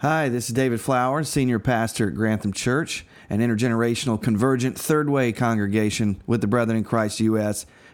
Hi, this is David Flowers, Senior Pastor at Grantham Church, an intergenerational convergent third way congregation with the Brethren in Christ U.S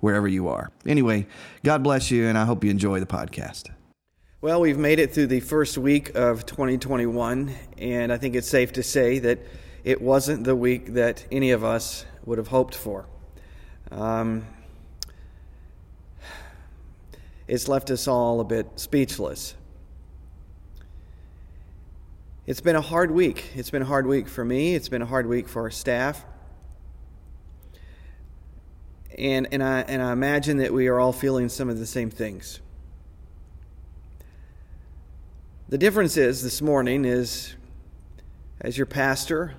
wherever you are. Anyway, God bless you, and I hope you enjoy the podcast. Well, we've made it through the first week of 2021, and I think it's safe to say that it wasn't the week that any of us would have hoped for. Um, it's left us all a bit speechless. It's been a hard week. It's been a hard week for me. It's been a hard week for our staff. And, and, I, and I imagine that we are all feeling some of the same things. The difference is this morning is as your pastor,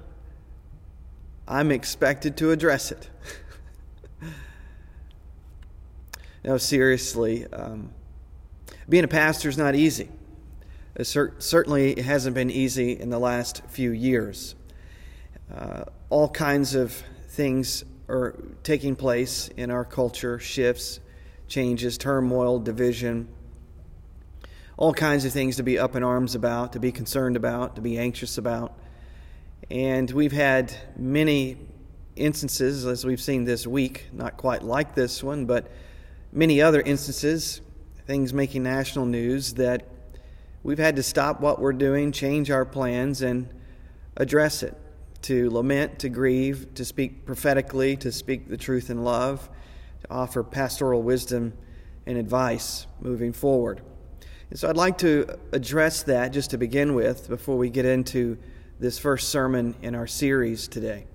I'm expected to address it. no, seriously, um, being a pastor is not easy. It cer- certainly it hasn't been easy in the last few years. Uh, all kinds of things are taking place in our culture shifts, changes, turmoil, division, all kinds of things to be up in arms about, to be concerned about, to be anxious about. And we've had many instances, as we've seen this week, not quite like this one, but many other instances, things making national news, that we've had to stop what we're doing, change our plans, and address it to lament, to grieve, to speak prophetically, to speak the truth in love, to offer pastoral wisdom and advice moving forward. And so I'd like to address that just to begin with before we get into this first sermon in our series today.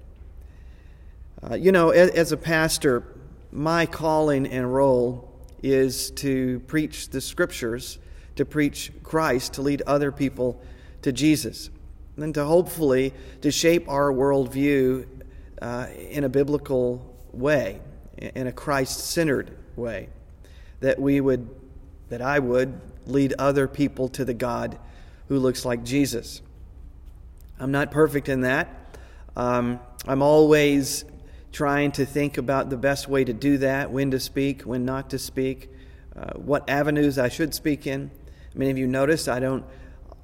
Uh, you know, as, as a pastor, my calling and role is to preach the scriptures, to preach Christ, to lead other people to Jesus and to hopefully to shape our worldview uh, in a biblical way, in a Christ-centered way, that we would, that I would lead other people to the God who looks like Jesus. I'm not perfect in that. Um, I'm always trying to think about the best way to do that, when to speak, when not to speak, uh, what avenues I should speak in. Many of you notice I don't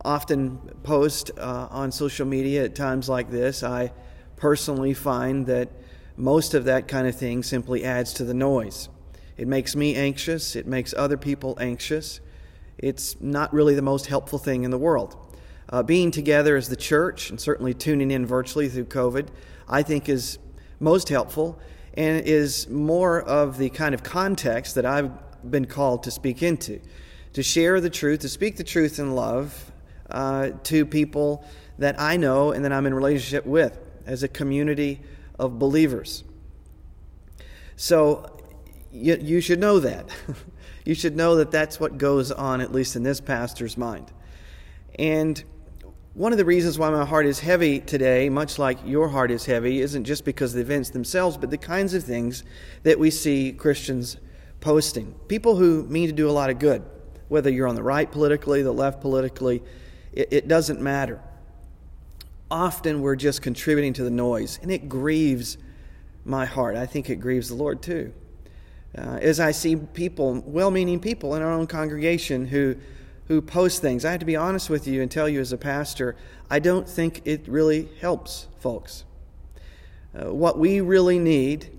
often post uh, on social media at times like this, I personally find that most of that kind of thing simply adds to the noise. It makes me anxious, it makes other people anxious. It's not really the most helpful thing in the world. Uh, being together as the church, and certainly tuning in virtually through COVID, I think is most helpful and is more of the kind of context that I've been called to speak into. To share the truth, to speak the truth in love, uh, to people that I know and that I'm in relationship with as a community of believers. So you, you should know that. you should know that that's what goes on, at least in this pastor's mind. And one of the reasons why my heart is heavy today, much like your heart is heavy, isn't just because of the events themselves, but the kinds of things that we see Christians posting. People who mean to do a lot of good, whether you're on the right politically, the left politically, it, it doesn't matter. Often we're just contributing to the noise, and it grieves my heart. I think it grieves the Lord too. Uh, as I see people, well meaning people in our own congregation who, who post things, I have to be honest with you and tell you as a pastor, I don't think it really helps folks. Uh, what we really need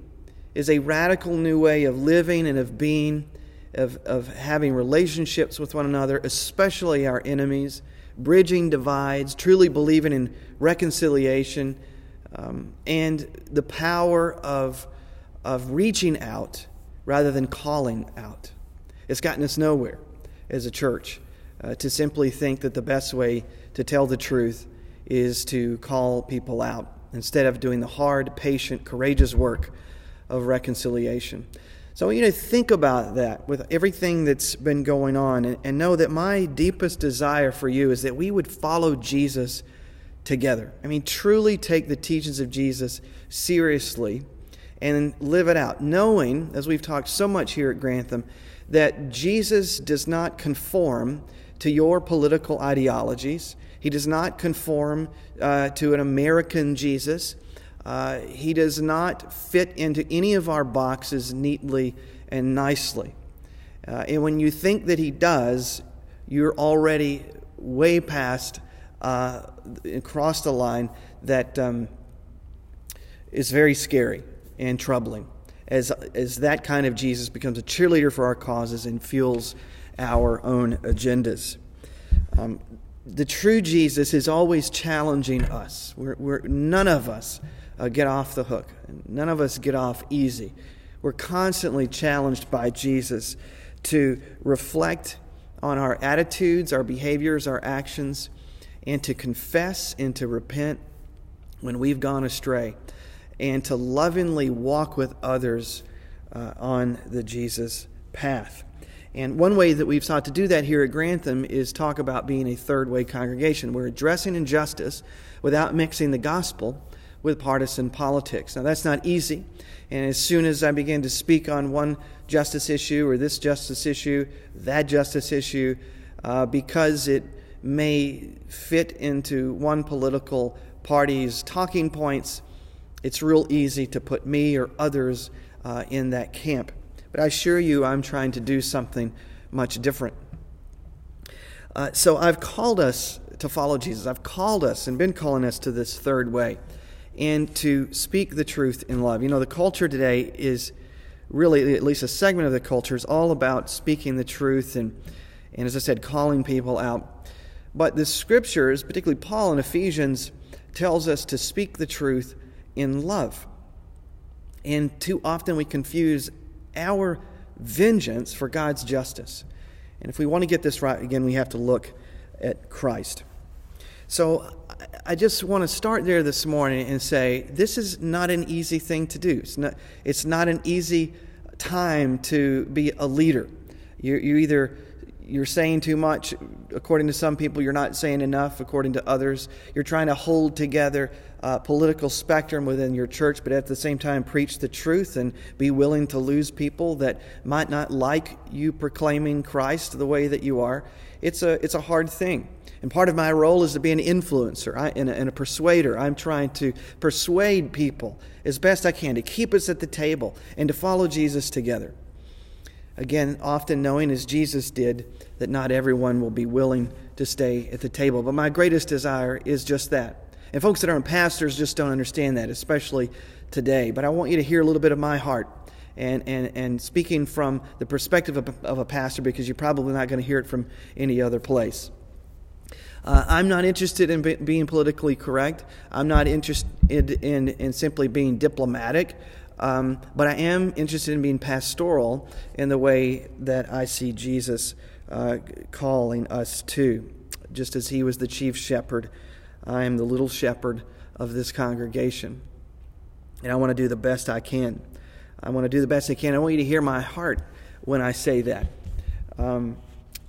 is a radical new way of living and of being, of, of having relationships with one another, especially our enemies, bridging divides, truly believing in reconciliation, um, and the power of, of reaching out rather than calling out. It's gotten us nowhere as a church uh, to simply think that the best way to tell the truth is to call people out instead of doing the hard, patient, courageous work of reconciliation. So I want you to think about that with everything that's been going on and, and know that my deepest desire for you is that we would follow Jesus together. I mean, truly take the teachings of Jesus seriously and live it out, knowing, as we've talked so much here at Grantham, that Jesus does not conform to your political ideologies. He does not conform uh, to an American Jesus. Uh, he does not fit into any of our boxes neatly and nicely. Uh, and when you think that he does, you're already way past, uh, across the line that um, is very scary and troubling as, as that kind of Jesus becomes a cheerleader for our causes and fuels our own agendas. Um, the true Jesus is always challenging us. We're, we're none of us uh, get off the hook, none of us get off easy. We're constantly challenged by Jesus to reflect on our attitudes, our behaviors, our actions, and to confess and to repent when we've gone astray and to lovingly walk with others uh, on the Jesus path. And one way that we've sought to do that here at Grantham is talk about being a third way congregation. We're addressing injustice without mixing the gospel with partisan politics. Now, that's not easy. And as soon as I begin to speak on one justice issue or this justice issue, that justice issue, uh, because it may fit into one political party's talking points, it's real easy to put me or others uh, in that camp. But I assure you, I'm trying to do something much different. Uh, so I've called us to follow Jesus. I've called us and been calling us to this third way and to speak the truth in love. You know, the culture today is really, at least a segment of the culture, is all about speaking the truth and, and as I said, calling people out. But the scriptures, particularly Paul in Ephesians, tells us to speak the truth in love. And too often we confuse our vengeance for God's justice. And if we want to get this right, again, we have to look at Christ. So I just want to start there this morning and say this is not an easy thing to do. It's not, it's not an easy time to be a leader. You, you either you're saying too much. According to some people you're not saying enough. According to others you're trying to hold together a political spectrum within your church but at the same time preach the truth and be willing to lose people that might not like you proclaiming christ the way that you are. It's a it's a hard thing. And part of my role is to be an influencer and, a, and a persuader. I'm trying to persuade people as best i can to keep us at the table and to follow jesus together Again, often knowing as Jesus did that not everyone will be willing to stay at the table. But my greatest desire is just that. And folks that aren't pastors just don't understand that, especially today. But I want you to hear a little bit of my heart and, and, and speaking from the perspective of, of a pastor because you're probably not going to hear it from any other place. Uh, I'm not interested in be- being politically correct. I'm not interested in, in simply being diplomatic. Um, but I am interested in being pastoral in the way that I see Jesus uh, calling us to. Just as he was the chief shepherd, I am the little shepherd of this congregation. And I want to do the best I can. I want to do the best I can. I want you to hear my heart when I say that. Um,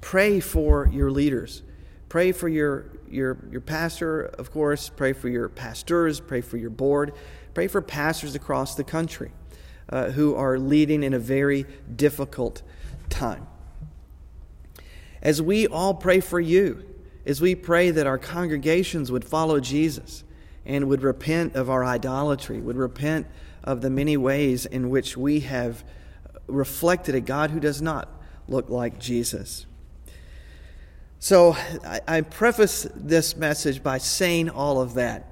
pray for your leaders. Pray for your, your, your pastor, of course. Pray for your pastors. Pray for your board. Pray for pastors across the country uh, who are leading in a very difficult time. As we all pray for you, as we pray that our congregations would follow Jesus and would repent of our idolatry, would repent of the many ways in which we have reflected a God who does not look like Jesus. So I, I preface this message by saying all of that.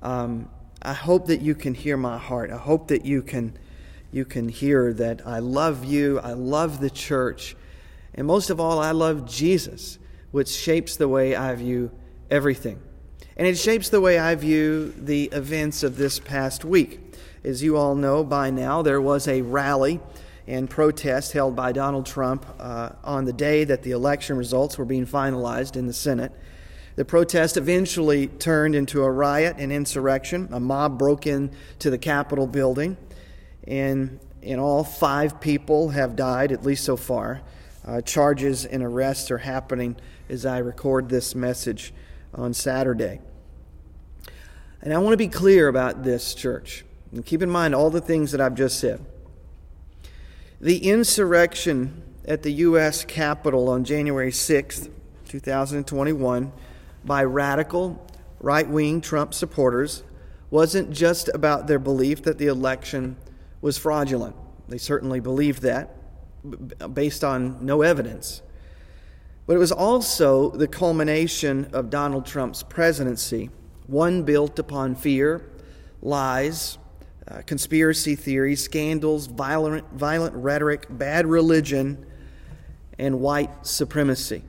Um, I hope that you can hear my heart. I hope that you can you can hear that I love you, I love the church, and most of all I love Jesus, which shapes the way I view everything. And it shapes the way I view the events of this past week. As you all know by now, there was a rally and protest held by Donald Trump uh, on the day that the election results were being finalized in the Senate. The protest eventually turned into a riot and insurrection. A mob broke into the Capitol building, and in all, five people have died, at least so far. Uh, charges and arrests are happening as I record this message on Saturday. And I want to be clear about this, church. And keep in mind all the things that I've just said. The insurrection at the U.S. Capitol on January 6th, 2021, by radical right wing Trump supporters wasn't just about their belief that the election was fraudulent. They certainly believed that based on no evidence. But it was also the culmination of Donald Trump's presidency, one built upon fear, lies, uh, conspiracy theories, scandals, violent, violent rhetoric, bad religion, and white supremacy.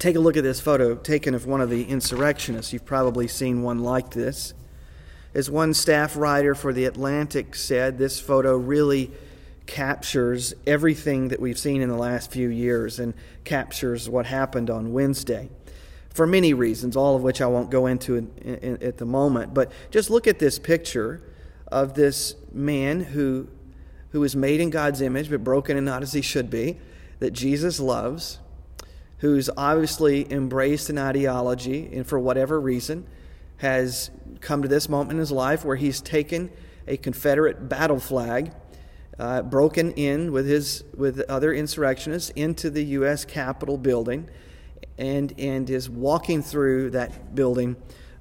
Take a look at this photo taken of one of the insurrectionists. You've probably seen one like this. As one staff writer for The Atlantic said, this photo really captures everything that we've seen in the last few years and captures what happened on Wednesday for many reasons, all of which I won't go into in, in, at the moment. But just look at this picture of this man who, who is made in God's image, but broken and not as he should be, that Jesus loves, who's obviously embraced an ideology and for whatever reason has come to this moment in his life where he's taken a Confederate battle flag uh, broken in with his with other insurrectionists into the U.S. Capitol building, and and is walking through that building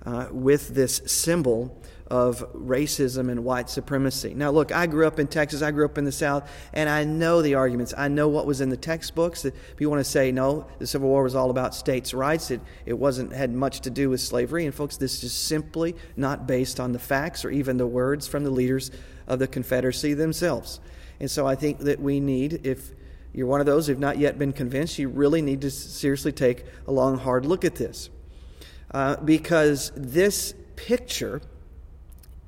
uh, with this symbol of racism and white supremacy. Now, look, I grew up in Texas. I grew up in the South, and I know the arguments. I know what was in the textbooks. If you want to say no, the Civil War was all about states' rights. It it wasn't had much to do with slavery. And folks, this is simply not based on the facts or even the words from the leaders of the Confederacy themselves. And so I think that we need, if you're one of those who've not yet been convinced, you really need to seriously take a long, hard look at this. Uh, because this picture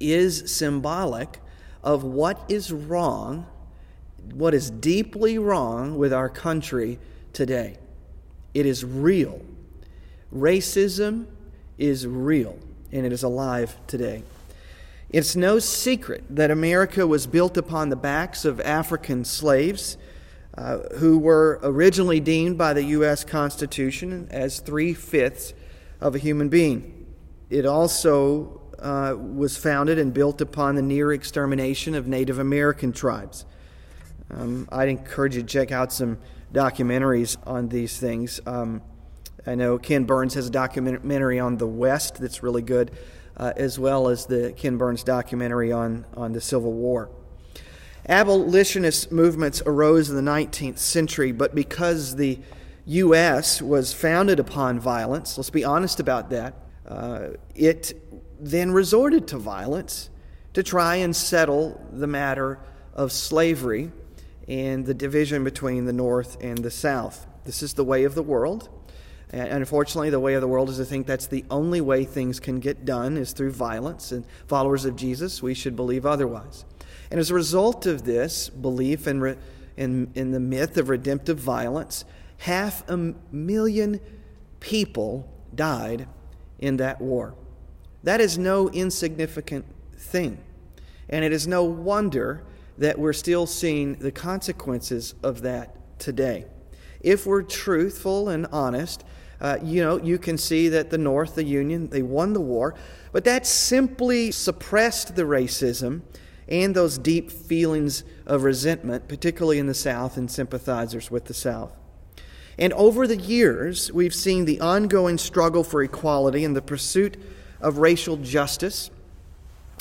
is symbolic of what is wrong, what is deeply wrong with our country today. It is real. Racism is real, and it is alive today. It's no secret that America was built upon the backs of African slaves uh, who were originally deemed by the U.S. Constitution as three fifths of a human being. It also uh, was founded and built upon the near extermination of Native American tribes. Um, I'd encourage you to check out some documentaries on these things. Um, I know Ken Burns has a documentary on the West that's really good uh, as well as the Ken Burns documentary on, on the Civil War. Abolitionist movements arose in the 19th century, but because the U.S. was founded upon violence, let's be honest about that, uh, it then resorted to violence to try and settle the matter of slavery and the division between the North and the South. This is the way of the world. And unfortunately, the way of the world is to think that's the only way things can get done is through violence. And followers of Jesus, we should believe otherwise. And as a result of this belief in, re, in, in the myth of redemptive violence, half a million people died in that war. That is no insignificant thing. And it is no wonder that we're still seeing the consequences of that today. If we're truthful and honest, uh, you know, you can see that the North, the Union, they won the war, but that simply suppressed the racism and those deep feelings of resentment, particularly in the South and sympathizers with the South. And over the years, we've seen the ongoing struggle for equality and the pursuit of racial justice.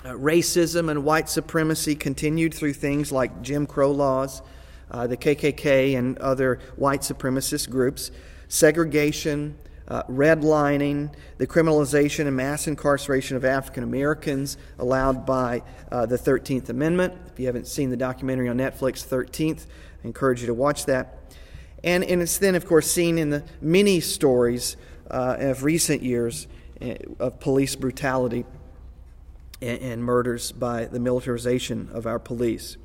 Uh, racism and white supremacy continued through things like Jim Crow laws, uh, the KKK, and other white supremacist groups segregation, uh, redlining, the criminalization and mass incarceration of African Americans allowed by uh, the 13th Amendment. If you haven't seen the documentary on Netflix, 13th, I encourage you to watch that. And, and it's then, of course, seen in the many stories uh, of recent years of police brutality and, and murders by the militarization of our police.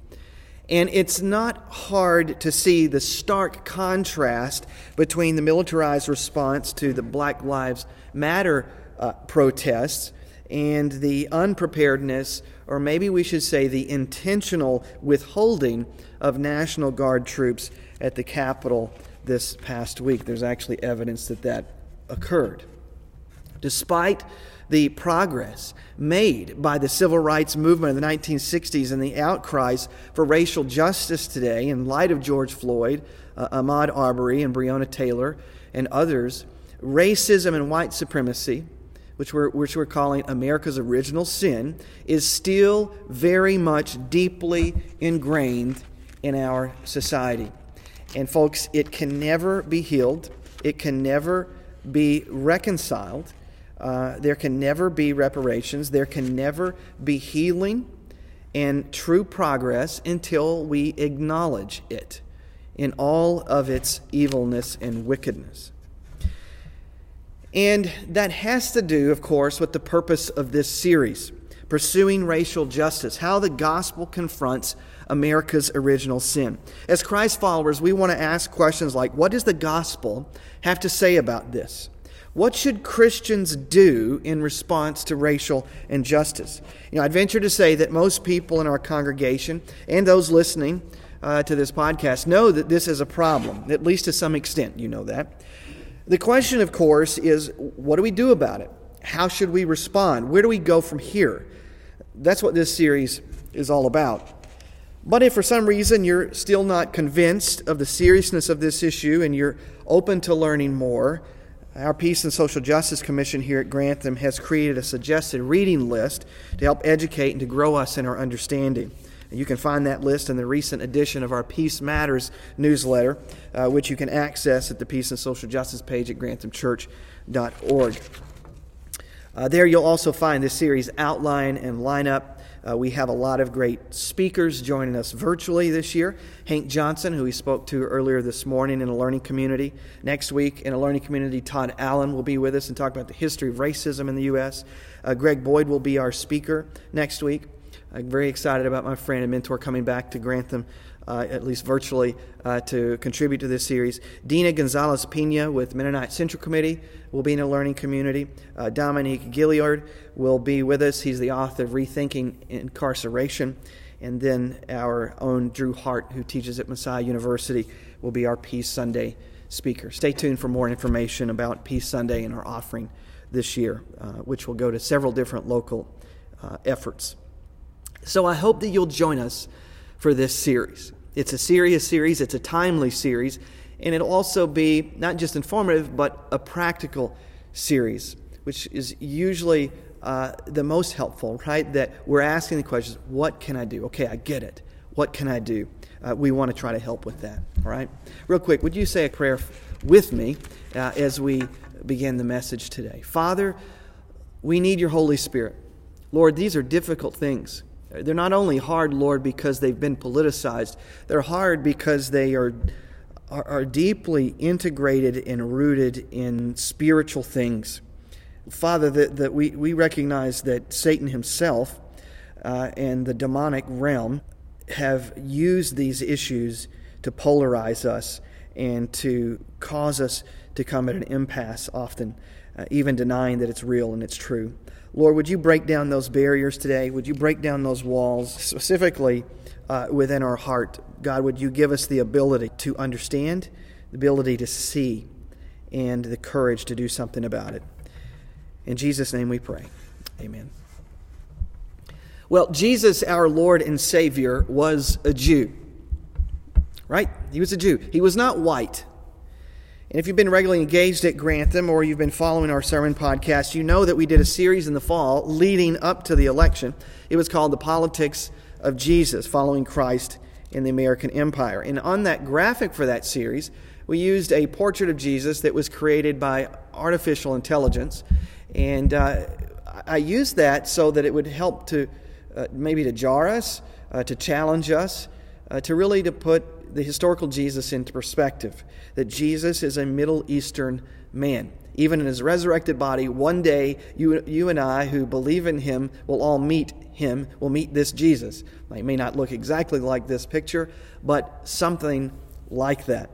And it's not hard to see the stark contrast between the militarized response to the Black Lives Matter uh, protests and the unpreparedness, or maybe we should say the intentional withholding of National Guard troops at the Capitol this past week. There's actually evidence that that occurred. Despite the progress made by the civil rights movement of the 1960s and the outcries for racial justice today in light of George Floyd, uh, Ahmaud Arbery, and Breonna Taylor, and others, racism and white supremacy, which we're, which we're calling America's original sin, is still very much deeply ingrained in our society. And, folks, it can never be healed, it can never be reconciled. Uh, there can never be reparations. There can never be healing and true progress until we acknowledge it in all of its evilness and wickedness. And that has to do, of course, with the purpose of this series pursuing racial justice, how the gospel confronts America's original sin. As Christ followers, we want to ask questions like what does the gospel have to say about this? What should Christians do in response to racial injustice? You know, I'd venture to say that most people in our congregation and those listening uh, to this podcast know that this is a problem, at least to some extent, you know that. The question, of course, is what do we do about it? How should we respond? Where do we go from here? That's what this series is all about. But if for some reason you're still not convinced of the seriousness of this issue and you're open to learning more, our Peace and Social Justice Commission here at Grantham has created a suggested reading list to help educate and to grow us in our understanding. And you can find that list in the recent edition of our Peace Matters newsletter, uh, which you can access at the Peace and Social Justice page at granthamchurch.org. Uh, there you'll also find this series outline and lineup. Uh, we have a lot of great speakers joining us virtually this year. Hank Johnson, who we spoke to earlier this morning in a learning community. Next week, in a learning community, Todd Allen will be with us and talk about the history of racism in the U.S. Uh, Greg Boyd will be our speaker next week. I'm very excited about my friend and mentor coming back to Grantham uh, at least virtually, uh, to contribute to this series. Dina Gonzalez Pena with Mennonite Central Committee will be in a learning community. Uh, Dominique Gilliard will be with us. He's the author of Rethinking Incarceration. And then our own Drew Hart, who teaches at Messiah University, will be our Peace Sunday speaker. Stay tuned for more information about Peace Sunday and our offering this year, uh, which will go to several different local uh, efforts. So I hope that you'll join us for this series. It's a serious series, it's a timely series, and it'll also be not just informative, but a practical series, which is usually uh, the most helpful, right? That we're asking the questions what can I do? Okay, I get it. What can I do? Uh, we want to try to help with that, all right? Real quick, would you say a prayer with me uh, as we begin the message today? Father, we need your Holy Spirit. Lord, these are difficult things. They're not only hard, Lord, because they've been politicized, they're hard because they are, are, are deeply integrated and rooted in spiritual things. Father, that, that we, we recognize that Satan himself uh, and the demonic realm have used these issues to polarize us and to cause us to come at an impasse often, uh, even denying that it's real and it's true. Lord, would you break down those barriers today? Would you break down those walls, specifically uh, within our heart? God, would you give us the ability to understand, the ability to see, and the courage to do something about it? In Jesus' name we pray. Amen. Well, Jesus, our Lord and Savior, was a Jew. Right? He was a Jew. He was not white. And if you've been regularly engaged at Grantham or you've been following our sermon podcast, you know that we did a series in the fall leading up to the election. It was called The Politics of Jesus, Following Christ in the American Empire. And on that graphic for that series, we used a portrait of Jesus that was created by artificial intelligence. And uh, I used that so that it would help to uh, maybe to jar us, uh, to challenge us, uh, to really to put the historical Jesus into perspective. That Jesus is a Middle Eastern man. Even in his resurrected body, one day you, you and I who believe in him will all meet him, will meet this Jesus. He may not look exactly like this picture, but something like that.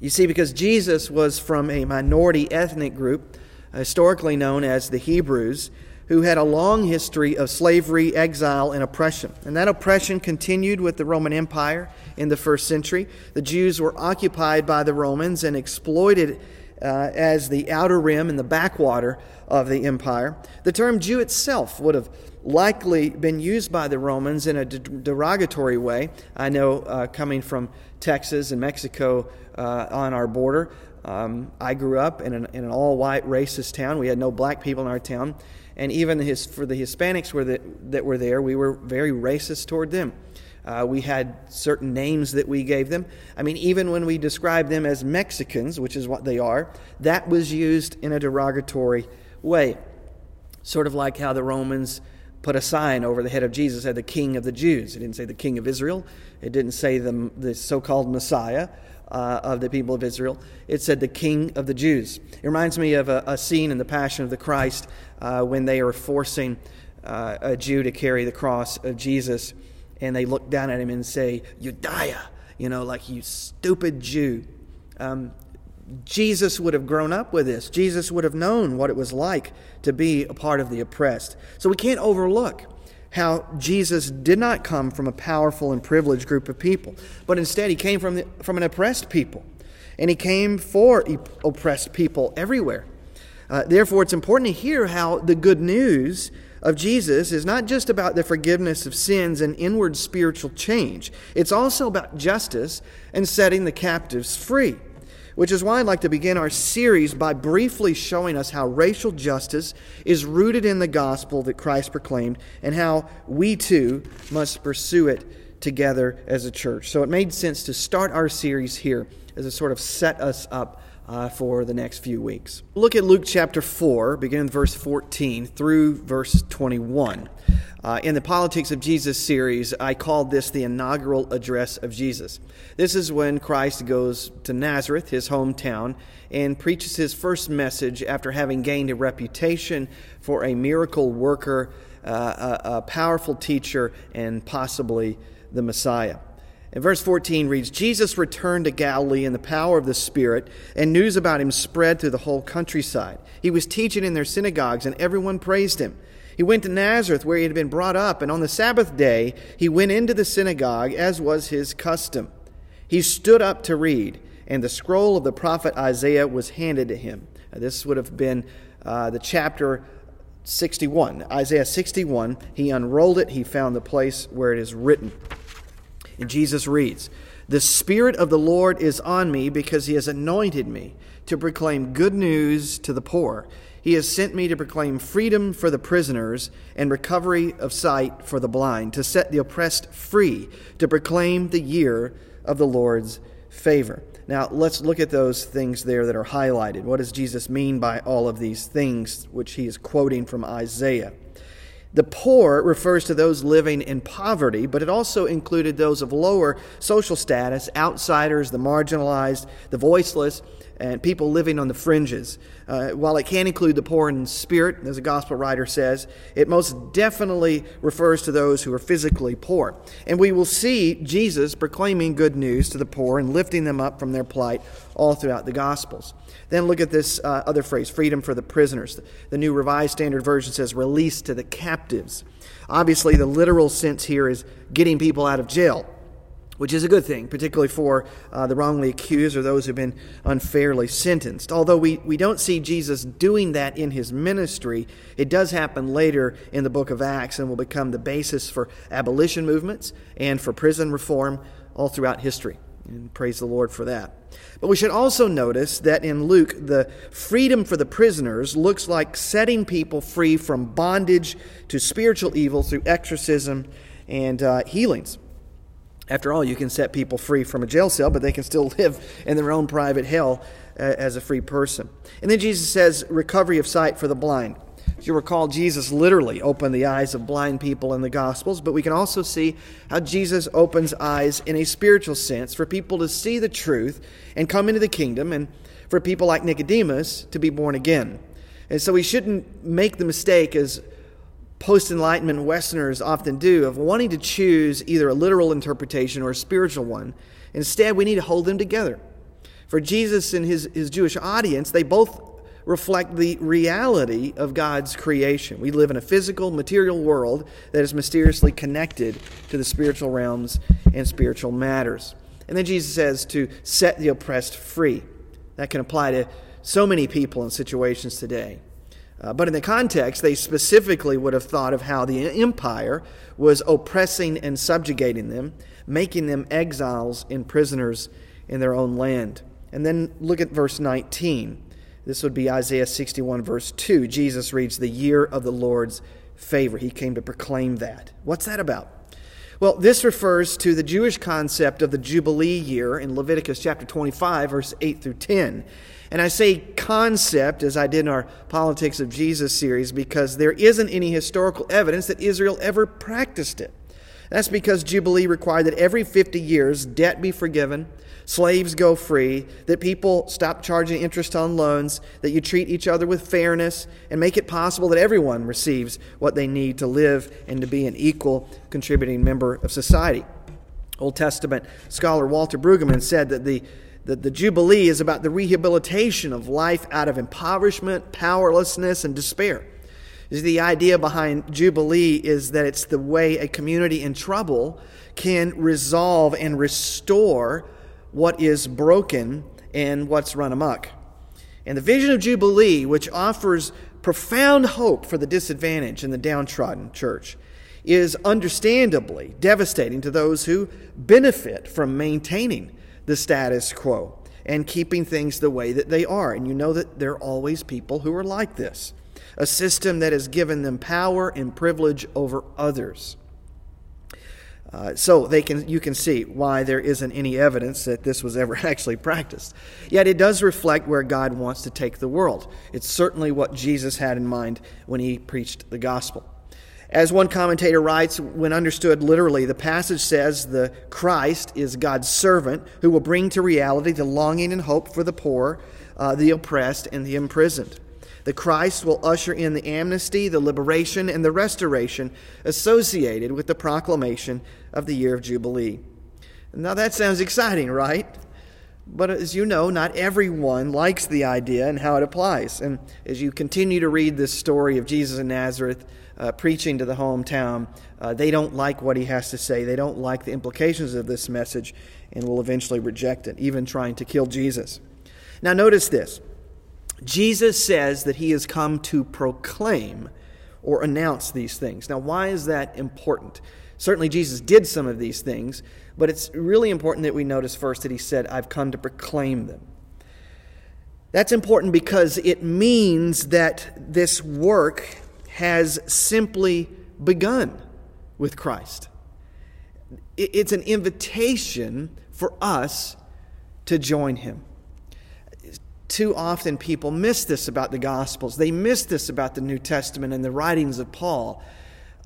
You see, because Jesus was from a minority ethnic group, historically known as the Hebrews, who had a long history of slavery, exile, and oppression. And that oppression continued with the Roman Empire in the first century. The Jews were occupied by the Romans and exploited uh, as the outer rim and the backwater of the empire. The term Jew itself would have likely been used by the Romans in a derogatory way. I know uh, coming from Texas and Mexico uh, on our border, um, I grew up in an, in an all white racist town. We had no black people in our town. And even his, for the Hispanics were the, that were there, we were very racist toward them. Uh, we had certain names that we gave them. I mean, even when we described them as Mexicans, which is what they are, that was used in a derogatory way. Sort of like how the Romans put a sign over the head of Jesus, said the King of the Jews. It didn't say the King of Israel, it didn't say the, the so called Messiah. Uh, of the people of Israel. It said the King of the Jews. It reminds me of a, a scene in the Passion of the Christ uh, when they are forcing uh, a Jew to carry the cross of Jesus and they look down at him and say, Judea, you know, like you stupid Jew. Um, Jesus would have grown up with this. Jesus would have known what it was like to be a part of the oppressed. So we can't overlook how Jesus did not come from a powerful and privileged group of people, but instead he came from, the, from an oppressed people. And he came for oppressed people everywhere. Uh, therefore, it's important to hear how the good news of Jesus is not just about the forgiveness of sins and inward spiritual change, it's also about justice and setting the captives free. Which is why I'd like to begin our series by briefly showing us how racial justice is rooted in the gospel that Christ proclaimed and how we too must pursue it together as a church. So it made sense to start our series here as a sort of set us up uh, for the next few weeks. Look at Luke chapter 4, beginning verse 14 through verse 21. Uh, in the Politics of Jesus series, I called this the inaugural address of Jesus. This is when Christ goes to Nazareth, his hometown, and preaches his first message after having gained a reputation for a miracle worker, uh, a, a powerful teacher, and possibly the Messiah. And verse 14 reads Jesus returned to Galilee in the power of the Spirit, and news about him spread through the whole countryside. He was teaching in their synagogues, and everyone praised him. He went to Nazareth, where he had been brought up, and on the Sabbath day he went into the synagogue, as was his custom. He stood up to read, and the scroll of the prophet Isaiah was handed to him. Now, this would have been uh, the chapter 61, Isaiah 61. He unrolled it, he found the place where it is written. And Jesus reads, The Spirit of the Lord is on me because he has anointed me to proclaim good news to the poor. He has sent me to proclaim freedom for the prisoners and recovery of sight for the blind, to set the oppressed free, to proclaim the year of the Lord's favor. Now, let's look at those things there that are highlighted. What does Jesus mean by all of these things, which he is quoting from Isaiah? The poor refers to those living in poverty, but it also included those of lower social status, outsiders, the marginalized, the voiceless, and people living on the fringes. Uh, while it can include the poor in spirit, as a gospel writer says, it most definitely refers to those who are physically poor. And we will see Jesus proclaiming good news to the poor and lifting them up from their plight all throughout the gospels. Then look at this uh, other phrase freedom for the prisoners. The New Revised Standard Version says release to the captives. Obviously, the literal sense here is getting people out of jail which is a good thing, particularly for uh, the wrongly accused or those who've been unfairly sentenced. Although we, we don't see Jesus doing that in his ministry, it does happen later in the book of Acts and will become the basis for abolition movements and for prison reform all throughout history. And praise the Lord for that. But we should also notice that in Luke, the freedom for the prisoners looks like setting people free from bondage to spiritual evil through exorcism and uh, healings. After all, you can set people free from a jail cell, but they can still live in their own private hell uh, as a free person. And then Jesus says, recovery of sight for the blind. As you recall, Jesus literally opened the eyes of blind people in the Gospels, but we can also see how Jesus opens eyes in a spiritual sense for people to see the truth and come into the kingdom, and for people like Nicodemus to be born again. And so we shouldn't make the mistake as post Enlightenment Westerners often do of wanting to choose either a literal interpretation or a spiritual one. Instead, we need to hold them together. For Jesus and his, his Jewish audience, they both reflect the reality of God's creation. We live in a physical, material world that is mysteriously connected to the spiritual realms and spiritual matters. And then Jesus says to set the oppressed free. That can apply to so many people in situations today. Uh, but in the context, they specifically would have thought of how the empire was oppressing and subjugating them, making them exiles and prisoners in their own land. And then look at verse 19. This would be Isaiah 61, verse 2. Jesus reads, The year of the Lord's favor. He came to proclaim that. What's that about? Well, this refers to the Jewish concept of the Jubilee year in Leviticus chapter 25, verse 8 through 10. And I say concept, as I did in our Politics of Jesus series, because there isn't any historical evidence that Israel ever practiced it. That's because Jubilee required that every 50 years debt be forgiven, slaves go free, that people stop charging interest on loans, that you treat each other with fairness, and make it possible that everyone receives what they need to live and to be an equal contributing member of society. Old Testament scholar Walter Brueggemann said that the that the Jubilee is about the rehabilitation of life out of impoverishment, powerlessness, and despair. The idea behind Jubilee is that it's the way a community in trouble can resolve and restore what is broken and what's run amok. And the vision of Jubilee, which offers profound hope for the disadvantaged and the downtrodden church, is understandably devastating to those who benefit from maintaining the status quo and keeping things the way that they are. And you know that there are always people who are like this a system that has given them power and privilege over others. Uh, so they can, you can see why there isn't any evidence that this was ever actually practiced. Yet it does reflect where God wants to take the world. It's certainly what Jesus had in mind when he preached the gospel. As one commentator writes, when understood literally, the passage says the Christ is God's servant who will bring to reality the longing and hope for the poor, uh, the oppressed, and the imprisoned. The Christ will usher in the amnesty, the liberation, and the restoration associated with the proclamation of the year of Jubilee. Now that sounds exciting, right? But as you know, not everyone likes the idea and how it applies. And as you continue to read this story of Jesus in Nazareth, uh, preaching to the hometown, uh, they don't like what he has to say. They don't like the implications of this message and will eventually reject it, even trying to kill Jesus. Now, notice this Jesus says that he has come to proclaim or announce these things. Now, why is that important? Certainly, Jesus did some of these things, but it's really important that we notice first that he said, I've come to proclaim them. That's important because it means that this work has simply begun with Christ. It's an invitation for us to join him. Too often people miss this about the Gospels. They miss this about the New Testament and the writings of Paul.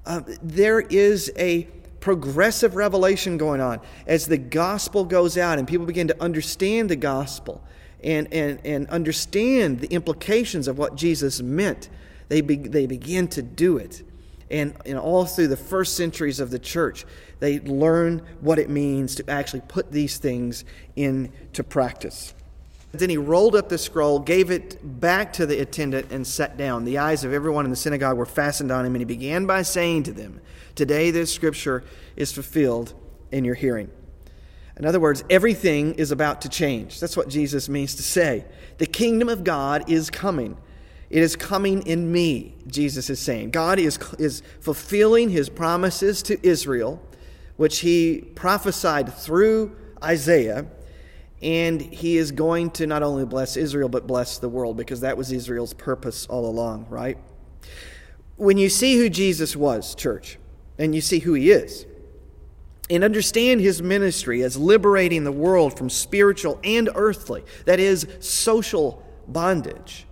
Uh, there is a progressive revelation going on as the gospel goes out and people begin to understand the gospel and, and, and understand the implications of what Jesus meant they, be, they begin to do it. And, and all through the first centuries of the church, they learn what it means to actually put these things into practice. Then he rolled up the scroll, gave it back to the attendant, and sat down. The eyes of everyone in the synagogue were fastened on him, and he began by saying to them, Today this scripture is fulfilled in your hearing. In other words, everything is about to change. That's what Jesus means to say. The kingdom of God is coming. It is coming in me, Jesus is saying. God is, is fulfilling his promises to Israel, which he prophesied through Isaiah, and he is going to not only bless Israel, but bless the world, because that was Israel's purpose all along, right? When you see who Jesus was, church, and you see who he is, and understand his ministry as liberating the world from spiritual and earthly, that is, social bondage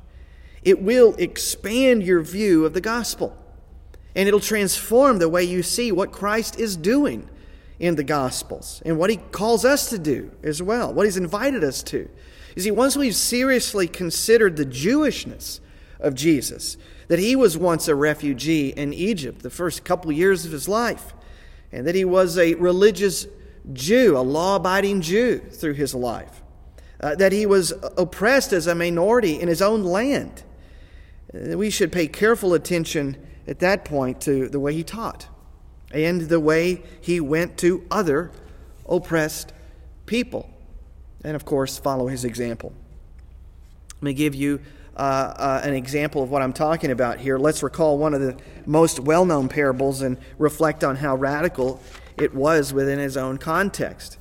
it will expand your view of the gospel. And it'll transform the way you see what Christ is doing in the gospels and what he calls us to do as well, what he's invited us to. You see, once we've seriously considered the Jewishness of Jesus, that he was once a refugee in Egypt the first couple years of his life, and that he was a religious Jew, a law abiding Jew through his life, uh, that he was oppressed as a minority in his own land we should pay careful attention at that point to the way he taught and the way he went to other oppressed people. And of course, follow his example. Let me give you uh, uh, an example of what I'm talking about here. Let's recall one of the most well known parables and reflect on how radical it was within his own context.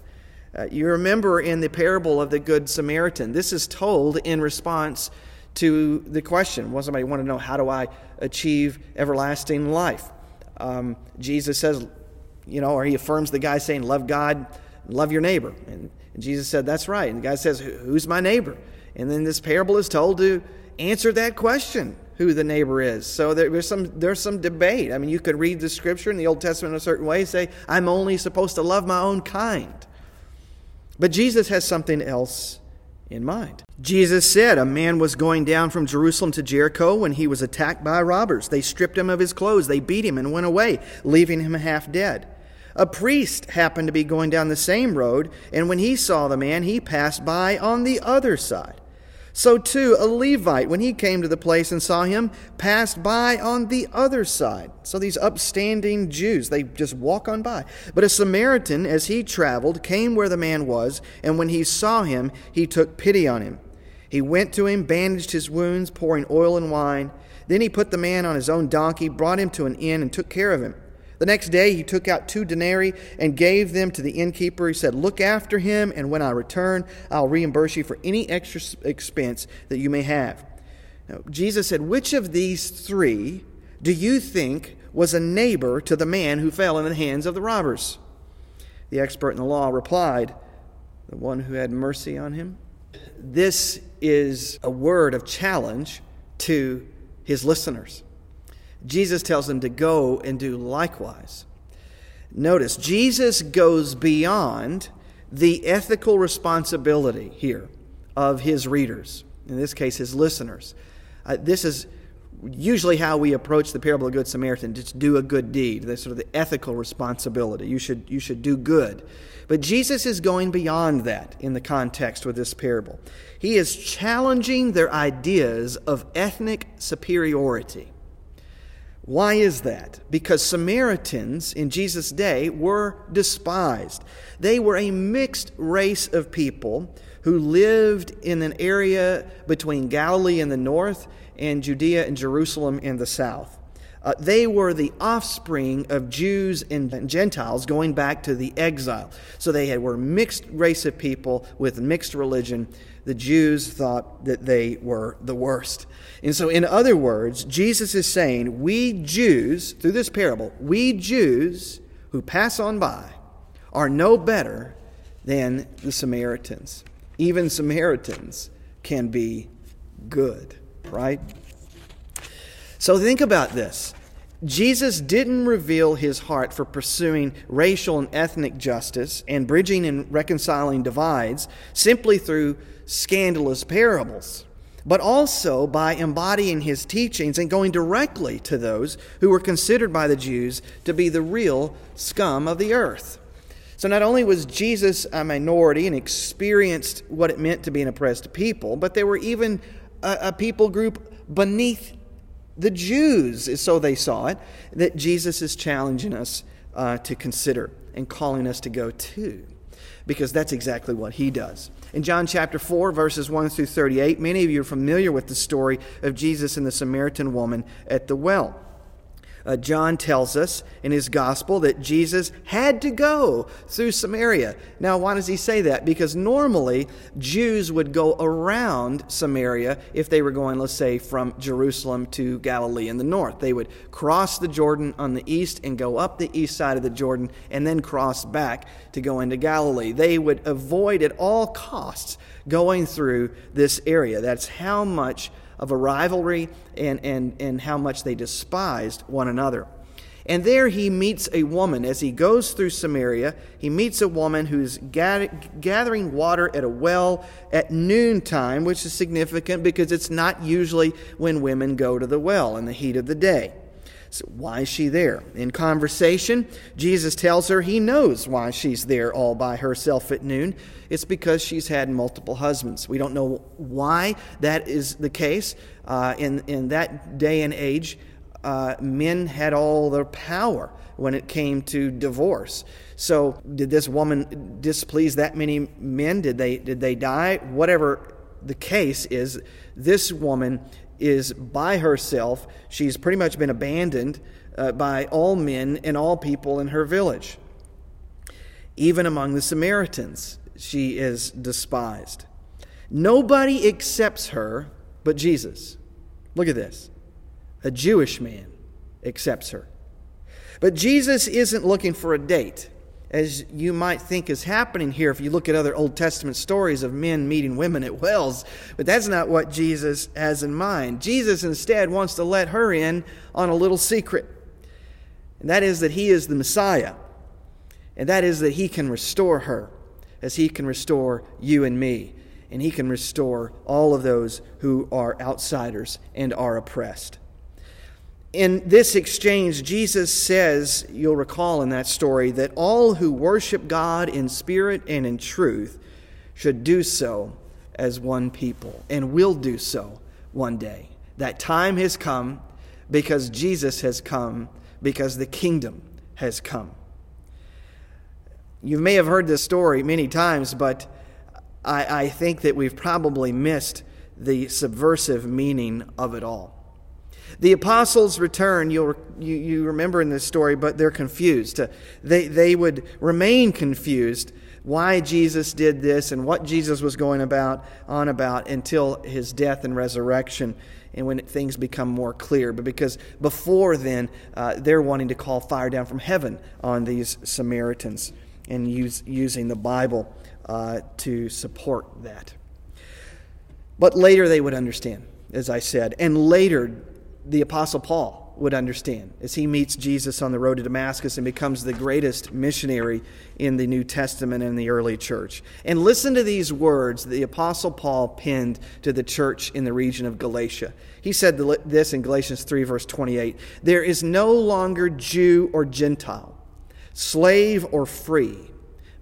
Uh, you remember in the parable of the Good Samaritan, this is told in response to the question. Well, somebody want to know, how do I achieve everlasting life? Um, Jesus says, you know, or he affirms the guy saying, love God, love your neighbor. And, and Jesus said, that's right. And the guy says, who's my neighbor? And then this parable is told to answer that question who the neighbor is. So there's some there's some debate. I mean, you could read the scripture in the Old Testament a certain way, say, I'm only supposed to love my own kind. But Jesus has something else in mind. Jesus said a man was going down from Jerusalem to Jericho when he was attacked by robbers. They stripped him of his clothes, they beat him, and went away, leaving him half dead. A priest happened to be going down the same road, and when he saw the man, he passed by on the other side. So too, a Levite, when he came to the place and saw him, passed by on the other side. So these upstanding Jews, they just walk on by. But a Samaritan, as he traveled, came where the man was, and when he saw him, he took pity on him. He went to him, bandaged his wounds, pouring oil and wine. Then he put the man on his own donkey, brought him to an inn, and took care of him. The next day he took out two denarii and gave them to the innkeeper. He said, Look after him, and when I return, I'll reimburse you for any extra expense that you may have. Now, Jesus said, Which of these three do you think was a neighbor to the man who fell in the hands of the robbers? The expert in the law replied, The one who had mercy on him. This is a word of challenge to his listeners. Jesus tells them to go and do likewise. Notice, Jesus goes beyond the ethical responsibility here of his readers, in this case, his listeners. Uh, this is usually how we approach the parable of the Good Samaritan just do a good deed. That's sort of the ethical responsibility. You should, you should do good. But Jesus is going beyond that in the context with this parable. He is challenging their ideas of ethnic superiority. Why is that? Because Samaritans in Jesus' day were despised. They were a mixed race of people who lived in an area between Galilee in the north and Judea and Jerusalem in the south. Uh, they were the offspring of Jews and Gentiles going back to the exile. So they had, were mixed race of people with mixed religion. The Jews thought that they were the worst. And so, in other words, Jesus is saying, we Jews, through this parable, we Jews who pass on by are no better than the Samaritans. Even Samaritans can be good, right? So think about this. Jesus didn't reveal his heart for pursuing racial and ethnic justice and bridging and reconciling divides simply through scandalous parables but also by embodying his teachings and going directly to those who were considered by the Jews to be the real scum of the earth. So not only was Jesus a minority and experienced what it meant to be an oppressed people, but there were even a, a people group beneath the Jews, so they saw it, that Jesus is challenging us uh, to consider and calling us to go to, because that's exactly what he does. In John chapter 4, verses 1 through 38, many of you are familiar with the story of Jesus and the Samaritan woman at the well. Uh, John tells us in his gospel that Jesus had to go through Samaria. Now, why does he say that? Because normally Jews would go around Samaria if they were going, let's say, from Jerusalem to Galilee in the north. They would cross the Jordan on the east and go up the east side of the Jordan and then cross back to go into Galilee. They would avoid at all costs going through this area. That's how much of a rivalry and, and, and how much they despised one another. And there he meets a woman. As he goes through Samaria, he meets a woman who's gathering water at a well at noontime, which is significant because it's not usually when women go to the well in the heat of the day. So why is she there? In conversation, Jesus tells her he knows why she's there all by herself at noon. It's because she's had multiple husbands. We don't know why that is the case. Uh, in, in that day and age, uh, men had all the power when it came to divorce. So, did this woman displease that many men? Did they, did they die? Whatever the case is this woman is by herself. She's pretty much been abandoned uh, by all men and all people in her village. Even among the Samaritans, she is despised. Nobody accepts her but Jesus. Look at this. A Jewish man accepts her. But Jesus isn't looking for a date, as you might think is happening here if you look at other Old Testament stories of men meeting women at wells. But that's not what Jesus has in mind. Jesus instead wants to let her in on a little secret, and that is that he is the Messiah, and that is that he can restore her as he can restore you and me and he can restore all of those who are outsiders and are oppressed. In this exchange, Jesus says, you'll recall in that story, that all who worship God in spirit and in truth should do so as one people and will do so one day. That time has come because Jesus has come, because the kingdom has come. You may have heard this story many times, but I, I think that we've probably missed the subversive meaning of it all. The apostles return, you'll, you, you remember in this story, but they're confused. They, they would remain confused why Jesus did this and what Jesus was going about on about until his death and resurrection and when things become more clear. But because before then, uh, they're wanting to call fire down from heaven on these Samaritans and use, using the Bible uh, to support that. But later they would understand, as I said. And later, the Apostle Paul would understand as he meets Jesus on the road to Damascus and becomes the greatest missionary in the New Testament and the early church. And listen to these words that the Apostle Paul penned to the church in the region of Galatia. He said this in Galatians 3, verse 28 There is no longer Jew or Gentile, slave or free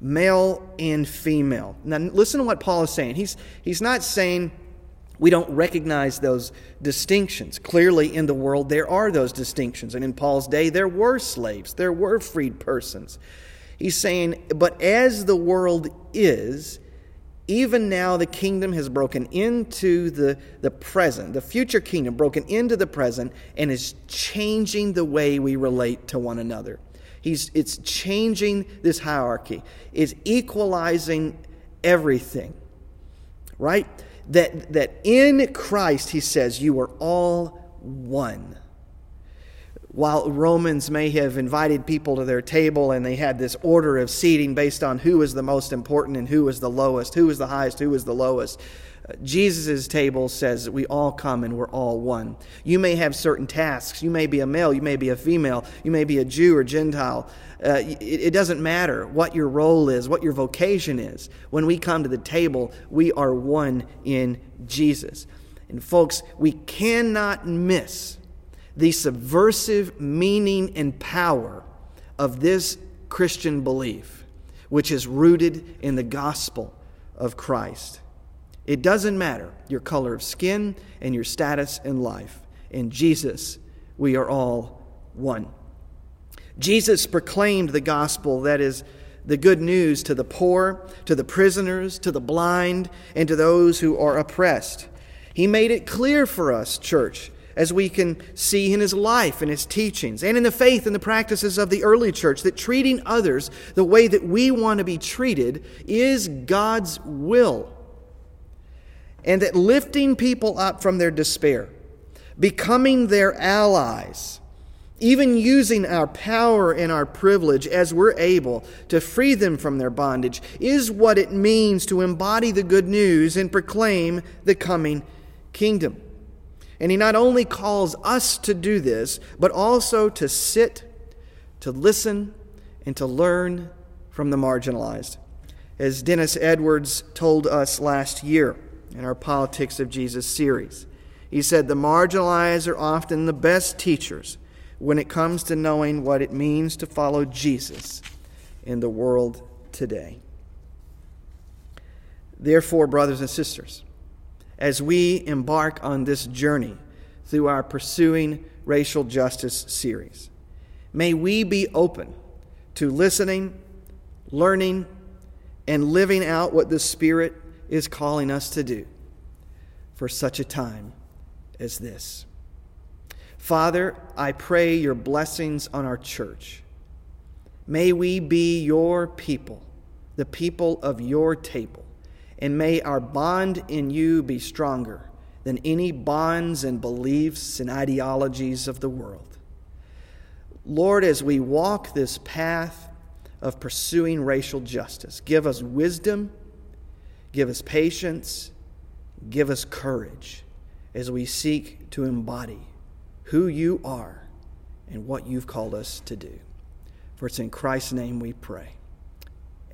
male and female. Now, listen to what Paul is saying. He's, he's not saying we don't recognize those distinctions. Clearly, in the world, there are those distinctions. And in Paul's day, there were slaves, there were freed persons. He's saying, but as the world is, even now the kingdom has broken into the, the present, the future kingdom broken into the present, and is changing the way we relate to one another. He's, it's changing this hierarchy, it's equalizing everything, right? That, that in Christ, he says, you are all one. While Romans may have invited people to their table and they had this order of seating based on who was the most important and who was the lowest, who was the highest, who was the lowest, Jesus' table says that we all come and we're all one. You may have certain tasks. You may be a male, you may be a female, you may be a Jew or Gentile. Uh, it, it doesn't matter what your role is, what your vocation is. When we come to the table, we are one in Jesus. And, folks, we cannot miss the subversive meaning and power of this Christian belief, which is rooted in the gospel of Christ. It doesn't matter your color of skin and your status in life. In Jesus, we are all one. Jesus proclaimed the gospel that is the good news to the poor, to the prisoners, to the blind, and to those who are oppressed. He made it clear for us, church, as we can see in his life and his teachings, and in the faith and the practices of the early church, that treating others the way that we want to be treated is God's will and that lifting people up from their despair, becoming their allies, even using our power and our privilege as we're able to free them from their bondage, is what it means to embody the good news and proclaim the coming kingdom. And he not only calls us to do this, but also to sit, to listen, and to learn from the marginalized. As Dennis Edwards told us last year, in our Politics of Jesus series. He said the marginalized are often the best teachers when it comes to knowing what it means to follow Jesus in the world today. Therefore, brothers and sisters, as we embark on this journey through our Pursuing Racial Justice series, may we be open to listening, learning, and living out what the Spirit is calling us to do for such a time as this. Father, I pray your blessings on our church. May we be your people, the people of your table, and may our bond in you be stronger than any bonds and beliefs and ideologies of the world. Lord, as we walk this path of pursuing racial justice, give us wisdom, give us patience, give us courage as we seek to embody who you are and what you've called us to do. For it's in Christ's name we pray.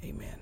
Amen.